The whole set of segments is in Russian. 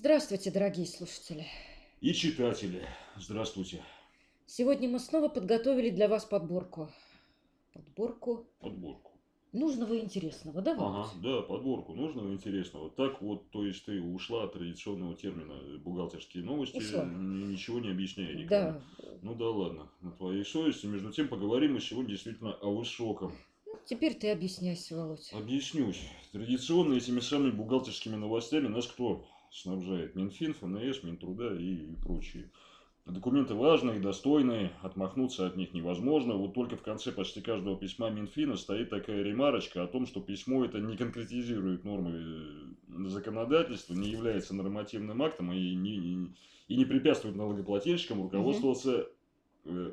Здравствуйте, дорогие слушатели. И читатели, здравствуйте. Сегодня мы снова подготовили для вас подборку. Подборку Подборку. нужного и интересного, да, Ага, да, подборку нужного и интересного. Так вот, то есть ты ушла от традиционного термина бухгалтерские новости, Ушла. ничего не объясняя никому. Да. Ну да ладно, на твоей совести. Между тем поговорим мы сегодня действительно о высоком. Ну, Теперь ты объясняйся, Володь. Объяснюсь. Традиционно этими самыми бухгалтерскими новостями нас кто снабжает? Минфин, ФНС, Минтруда и прочие. Документы важные, достойные, отмахнуться от них невозможно. Вот только в конце почти каждого письма Минфина стоит такая ремарочка о том, что письмо это не конкретизирует нормы э, законодательства, не является нормативным актом и не, и не препятствует налогоплательщикам руководствоваться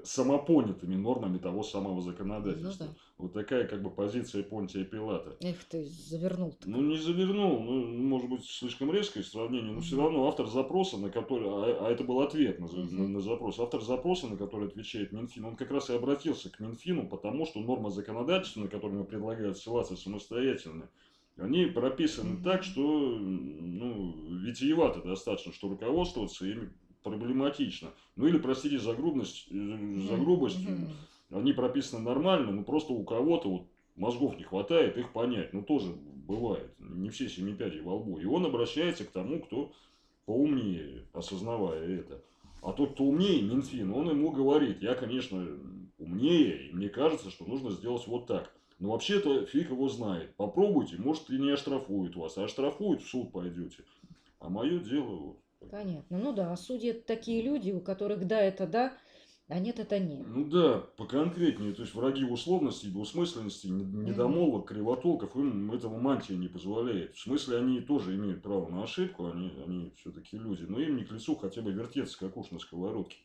самопонятыми нормами того самого законодательства. Ну да. Вот такая как бы позиция Понтия Пилата. Эх ты, завернул-то. Ну, не завернул, ну, может быть, слишком резкое сравнение, но все Мгм. равно автор запроса, на который, а, а это был ответ на, Мгм. на- на запрос, автор запроса, на который отвечает Минфин, он как раз и обратился к Минфину, потому что нормы законодательства, на которые ему предлагают ссылаться самостоятельно, они прописаны Мгм. так, что, ну, витиевато достаточно, что руководствоваться ими проблематично. Ну, или, простите за грубость, э, за Мгм. грубость, они прописаны нормально, но просто у кого-то вот мозгов не хватает их понять. Ну, тоже бывает. Не все семи пядей во лбу. И он обращается к тому, кто поумнее, осознавая это. А тот, кто умнее, Минфин, он ему говорит, я, конечно, умнее, и мне кажется, что нужно сделать вот так. Но вообще-то фиг его знает. Попробуйте, может и не оштрафуют вас. А оштрафуют, в суд пойдете. А мое дело вот. Понятно. Ну да, а судьи это такие люди, у которых да, это да, а нет, это нет. Ну да, поконкретнее, то есть враги условностей, двусмысленности, не- недомолвок, кривотолков, им этого мантия не позволяет. В смысле, они тоже имеют право на ошибку, они, они все-таки люди, но им не к лицу хотя бы вертеться, как уж на сковородке.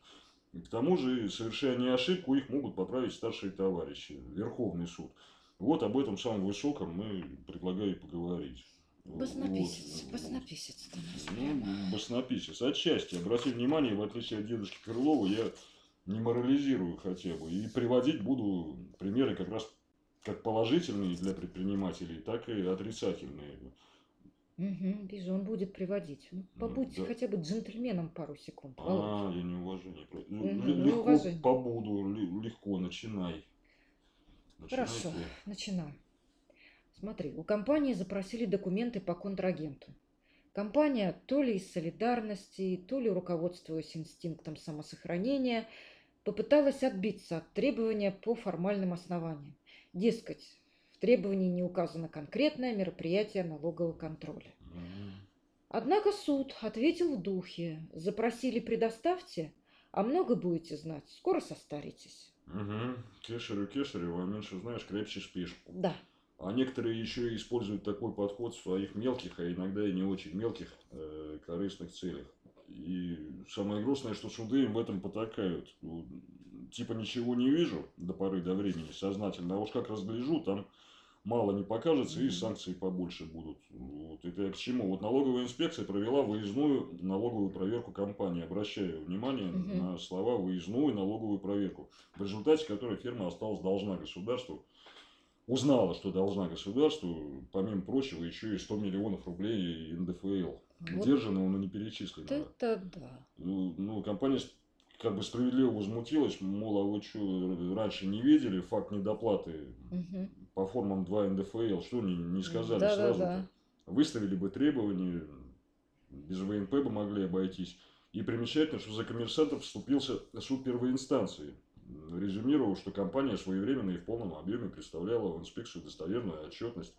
И к тому же, совершая не ошибку, их могут поправить старшие товарищи, Верховный суд. Вот об этом самом высоком мы предлагаю поговорить. Баснописец, Вот. баснописец ты у нас прямо. баснописец. Отчасти. Обрати внимание, в отличие от дедушки Крылова, я не морализирую хотя бы. И приводить буду примеры как раз как положительные для предпринимателей, так и отрицательные. Мгм, вижу, он будет приводить. Ну, Ну, побудьте да. хотя бы джентльменом пару секунд. Володь. А, я неуважение. про- Ну, Легко неуважение. побуду, легко, начинай. Начинай Хорошо, ты. начинаю. Смотри, у компании запросили документы по контрагенту. Компания то ли из солидарности, то ли руководствуясь инстинктом самосохранения, попыталась отбиться от требования по формальным основаниям. Дескать, в требовании не указано конкретное мероприятие налогового контроля. Однако суд ответил в духе. Запросили, предоставьте, а много будете знать, скоро состаритесь. Мгм. Кешерю, кешерю, а меньше знаешь, крепче спишь. Да, А некоторые еще и используют такой подход в своих мелких, а иногда и не очень мелких э, корыстных целях. И самое грустное, что суды им в этом потакают. Ну, Типа ничего не вижу до поры до времени сознательно, а уж как разгляжу, там мало не покажется и санкции побольше будут. Вот это я к чему? Вот налоговая инспекция провела выездную налоговую проверку компании. Обращаю внимание Мгм. на слова выездную налоговую проверку, в результате которой фирма осталась должна государству узнала, что должна государству, помимо прочего, еще и 100 миллионов рублей НДФЛ. Вот но не перечисленного. это да. Ну, ну, компания как бы справедливо возмутилась, мол, а вы что, раньше не видели факт недоплаты Мгм. по формам 2 НДФЛ? Что не, не сказали Да, да, сразу? да. Выставили бы требования, без ВНП бы могли обойтись. И примечательно, что за коммерсантов вступился суд первой инстанции, резюмировал, что компания своевременно и в полном объеме представляла в инспекцию достоверную отчетность,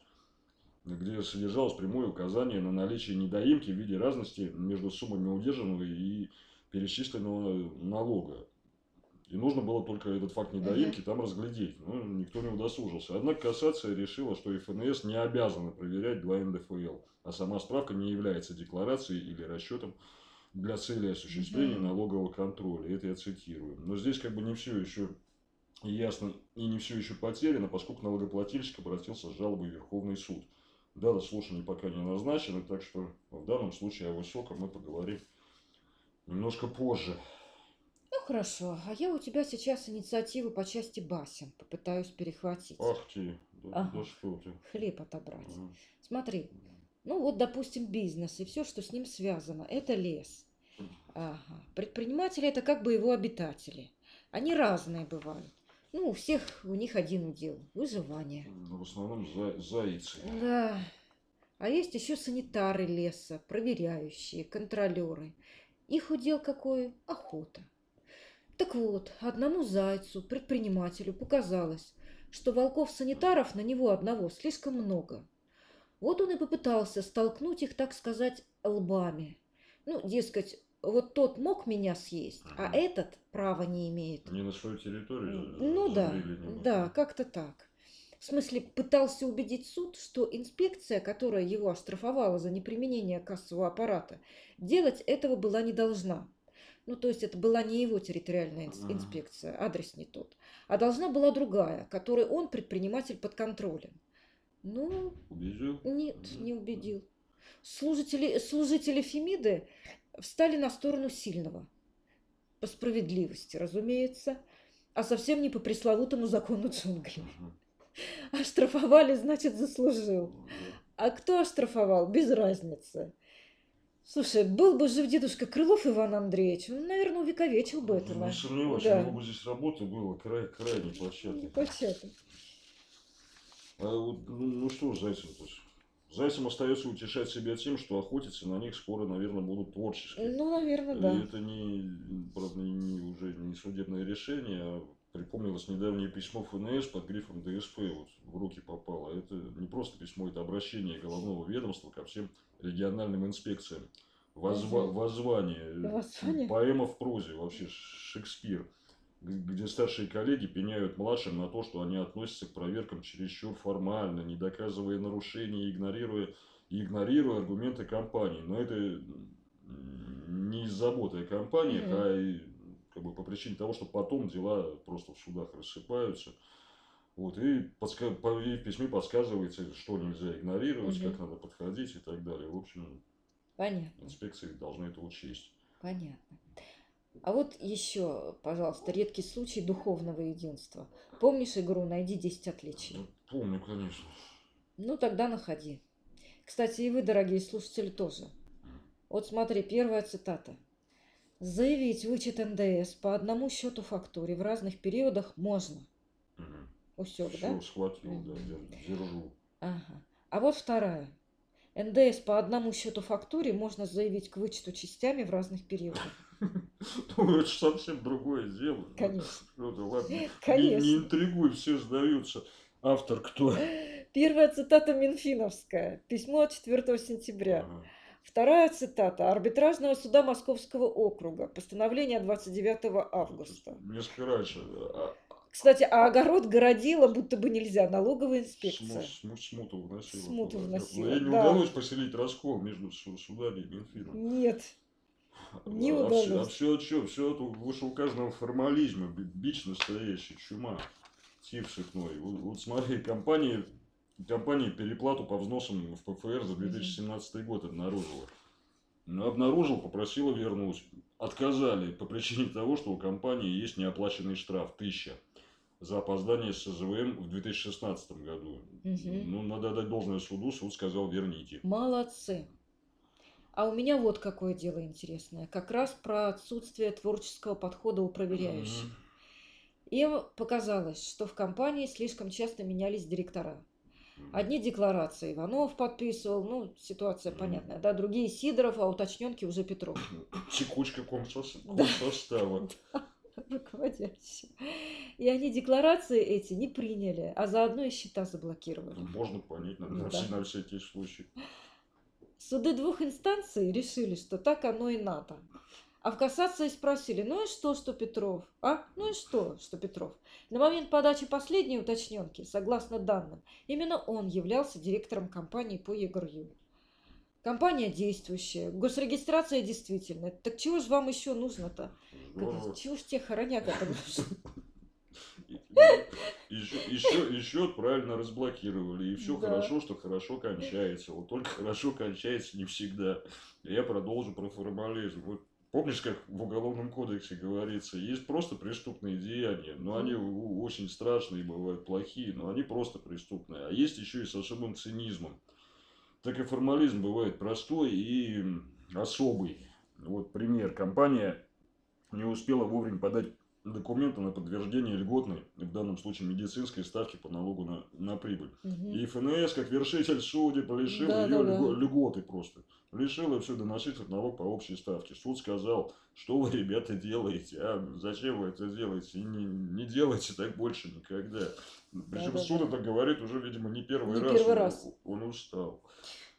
где содержалось прямое указание на наличие недоимки в виде разности между суммами удержанного и перечисленного налога. И нужно было только этот факт недоимки там разглядеть. Но никто не удосужился. Однако кассация решила, что ФНС не обязана проверять 2 НДФЛ, а сама справка не является декларацией или расчетом для цели осуществления налогового контроля. Это я цитирую. Но здесь как бы не все еще ясно и не все еще потеряно, поскольку налогоплательщик обратился с жалобой в Верховный суд. Дата слушаний пока не назначена, так что в данном случае о высоком мы поговорим немножко позже. Ну хорошо, а я у тебя сейчас инициативу по части басен попытаюсь перехватить. Ах ты, да, Ага. да что ты. Хлеб отобрать. Ага. Смотри, Ну вот, допустим, бизнес и все, что с ним связано, это лес. Ага. Предприниматели это как бы его обитатели. Они разные бывают. Ну, у всех у них один удел – выживание. Ну, в основном за, зайцы. Да. А есть еще санитары леса, проверяющие, контролеры. Их удел какой? Охота. Так вот, одному зайцу, предпринимателю, показалось, что волков-санитаров на него одного слишком много. Вот он и попытался столкнуть их, так сказать, лбами. Ну, дескать, вот тот мог меня съесть, а этот права не имеет. Не на свою территорию? Ну да, да, как-то так. В смысле, пытался убедить суд, что инспекция, которая его оштрафовала за неприменение кассового аппарата, делать этого была не должна. Ну, то есть это была не его территориальная инспекция, адрес не тот, а должна была другая, которой он, предприниматель, под контролем. Ну, убедил? Нет, не убедил. Служители, служители Фемиды встали на сторону сильного. По справедливости, разумеется, а совсем не по пресловутому закону джунглей. Оштрафовали, значит, заслужил. А кто оштрафовал, без разницы. Слушай, был бы жив дедушка Крылов Иван Андреевич, он, наверное, увековечил бы это. Не сомневаюсь, да. у него бы здесь работа была край, крайне площадной. Площадной. А вот, ну, ну что, Зайцев-то? Зайцам остается утешать себя тем, что охотиться на них скоро, наверное, будут творческие. Ну, наверное, да. И это не, правда, не, уже не судебное решение, а припомнилось недавнее письмо ФНС под грифом ДСП вот, в руки попало. Это не просто письмо, это обращение головного ведомства ко всем региональным инспекциям. Возва, воззвание, воззвание, поэма в прозе, вообще Шекспир где старшие коллеги пеняют младшим на то, что они относятся к проверкам чересчур формально, не доказывая нарушения, игнорируя, игнорируя аргументы компании. Но это не из заботы о компаниях, mm-hmm. а и, как бы по причине того, что потом дела просто в судах рассыпаются. Вот, и, подска... и в письме подсказывается, что нельзя игнорировать, угу. как надо подходить и так далее. В общем, Понятно. инспекции должны это учесть. Понятно. А вот еще, пожалуйста, редкий случай духовного единства. Помнишь игру «Найди 10 отличий»? Ну, помню, конечно. Ну, тогда находи. Кстати, и вы, дорогие слушатели, тоже. Вот смотри, первая цитата. Заявить вычет НДС по одному счету фактуре в разных периодах можно. Угу. Усек, Все, да? схватил, да, держу. Ага. А вот вторая. НДС по одному счету фактуре можно заявить к вычету частями в разных периодах. Ну, это совсем другое дело. Конечно. Ну, ладно. Конечно. Не, не интригуй, все сдаются. Автор кто? Первая цитата Минфиновская. Письмо от 4 сентября. Ага. Вторая цитата арбитражного суда Московского округа. Постановление 29 августа. Несколько раньше. А, кстати, а огород городила будто бы нельзя, налоговая инспекция. Сму, смуту вносила. Смуту вносила, Но ей не да. удалось поселить раскол между судами и Минфином. Нет, не а удалось. Все, а все, все это вышеуказанного формализма, бич настоящий, чума, тиф шикной. Вот, вот смотри, компания, компания переплату по взносам в ПФР за 2017 год обнаружила. Обнаружил, попросила вернуть. Отказали по причине того, что у компании есть неоплаченный штраф 1000 за опоздание с СЗВМ в 2016 году. Угу. Ну, надо дать должное суду, суд сказал верните. Молодцы. А у меня вот какое дело интересное. Как раз про отсутствие творческого подхода у проверяющих. Угу. Им показалось, что в компании слишком часто менялись директора. Одни декларации Иванов подписывал, ну, ситуация понятная, да, другие Сидоров, а уточненки уже Петров. Текучка комсостава. Да. руководящим. И они декларации эти не приняли, а заодно и счета заблокировали. Можно понять, на, да. на всякий случай. Суды двух инстанций решили, что так оно и надо. А в кассации спросили, ну и что, что Петров? А? Ну и что, что Петров? На момент подачи последней уточненки, согласно данным, именно он являлся директором компании по ЕГРЮ. Компания действующая, госрегистрация действительная. Так чего же вам еще нужно-то? Как, чего ж тебе хороняк это еще, еще, еще правильно разблокировали. И все да. хорошо, что хорошо кончается. Вот только хорошо кончается не всегда. Я продолжу про формализм. Вот помнишь, как в Уголовном кодексе говорится, есть просто преступные деяния, но они очень страшные, бывают плохие, но они просто преступные. А есть еще и с особым цинизмом. так и формализм бывает простой и особый. Вот пример. Компания не успела вовремя подать документы на подтверждение льготной, в данном случае медицинской ставки по налогу на, на прибыль. Мгм. И ФНС, как вершитель судеб, лишил Да, ее да, да. льго- льготы просто. Лишила все доносить этот налог по общей ставке. Суд сказал, что вы, ребята, делаете, а зачем вы это делаете? И не, не делайте так больше никогда. Причем да, суд да. это говорит уже, видимо, не первый Не раз. первый он- раз. Он устал.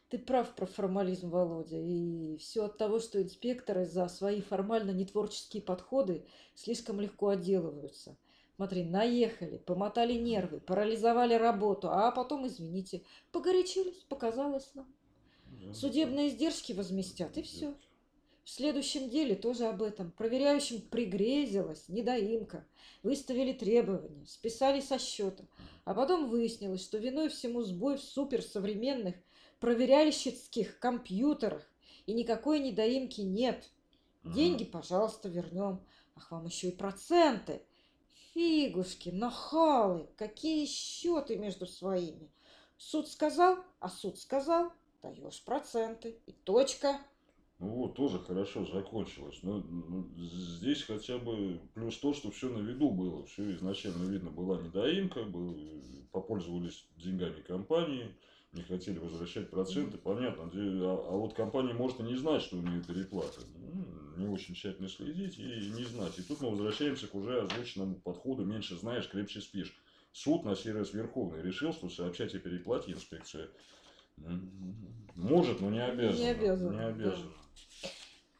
Ты прав про формализм, Володя. И все от того, что инспекторы за свои формально нетворческие подходы слишком легко отделываются. Смотри, наехали, помотали нервы, парализовали работу, а потом, извините, погорячились, показалось нам. Судебные издержки возместят, и все. В следующем деле тоже об этом. Проверяющим пригрезилась недоимка. Выставили требования, списали со счета. А потом выяснилось, что виной всему сбой в суперсовременных проверяльщицких компьютерах. И никакой недоимки нет. Деньги, пожалуйста, вернем. Ах, вам еще и проценты. Фигушки, нахалы, какие счеты между своими. Суд сказал, а суд сказал, даешь проценты. И точка. Ну вот, тоже хорошо закончилось. Но ну, здесь хотя бы плюс то, что все на виду было. Все изначально видно, была недоимка, был, попользовались деньгами компании, не хотели возвращать проценты, понятно. А, а вот компания может и не знать, что у нее переплата. Ну, не очень тщательно следить и не знать. И тут мы возвращаемся к уже озвученному подходу «меньше знаешь, крепче спишь». Суд на раз Верховный решил, что сообщать о переплате инспекция может, но не обязана. Не обязана, Не да. обязана.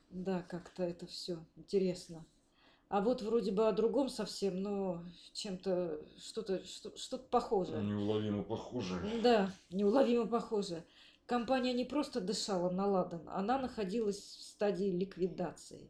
Да, как-то это все интересно. А вот вроде бы о другом совсем, но чем-то что-то что- что-то похожее. Неуловимо похоже. Да, неуловимо похоже. Компания не просто дышала на ладан, она находилась в стадии ликвидации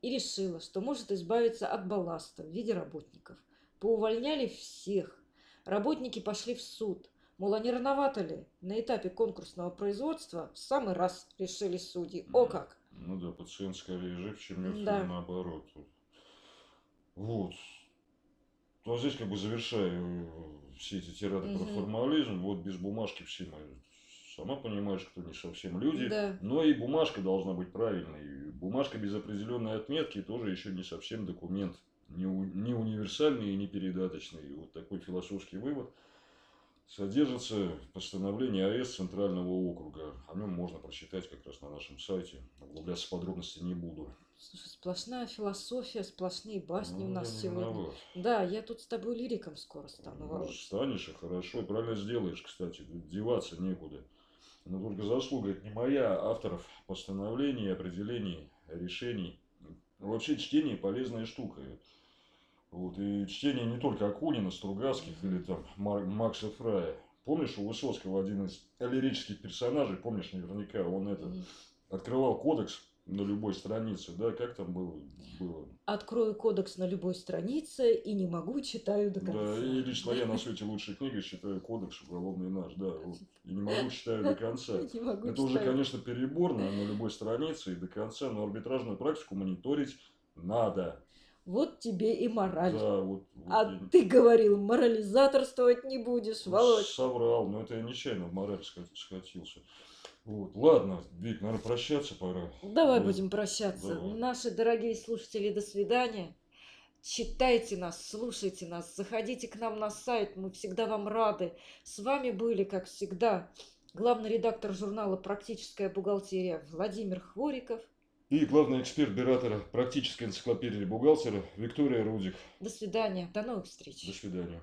и решила, что может избавиться от балласта в виде работников. Поувольняли всех. Работники пошли в суд. Мол, а не рановато ли? На этапе конкурсного производства в самый раз решили судьи. О как! Ну да, пациент скорее жив, чем мертв, Да. наоборот. Вот. Ну, а здесь как бы завершаю все эти тирады про Мгм. формализм. Вот без бумажки все мы, сама понимаешь, кто не совсем люди. Да. Но и бумажка должна быть правильной. Бумажка без определенной отметки тоже еще не совсем документ. Не, у- не универсальный и не передаточный. Вот такой философский вывод содержится в постановлении АЭС Центрального округа. О нем можно прочитать как раз на нашем сайте. Углубляться в подробности не буду. Слушай, сплошная философия, сплошные басни у Ну, нас я не сегодня. виноват. Да, я тут с тобой лириком скоро стану, Ну, станешь и хорошо, правильно сделаешь, кстати, деваться некуда. Но только заслуга это не моя, а авторов постановлений, определений, решений. Вообще чтение полезная штука. Вот, и чтение не только Акунина, Стругацких или там Макса Фрая. Помнишь, у Высоцкого один из лирических персонажей, помнишь наверняка, он это открывал кодекс на любой странице, да, как там было? было? Открою кодекс на любой странице и не могу, читаю до конца. Да, и лично я на свете лучшей книги считаю кодекс уголовный наш, да, вот. и не могу читаю до конца. Не могу Это уже, конечно, переборно на любой странице и до конца, но арбитражную практику мониторить надо. Вот тебе и мораль. Да, вот, вот А я ты говорил, морализаторствовать не будешь, Володь. соврал, но это я нечаянно в мораль ска- скатился. Вот, ладно, Вик, наверное, прощаться пора. Давай Вот. будем прощаться. Давай. Наши дорогие слушатели, до свидания. Читайте нас, слушайте нас, заходите к нам на сайт, мы всегда вам рады. С вами были, как всегда, главный редактор журнала «Практическая бухгалтерия» Владимир Хвориков. И главный эксперт Биратора практической энциклопедии бухгалтера Виктория Рудик. До свидания, до новых встреч. До свидания.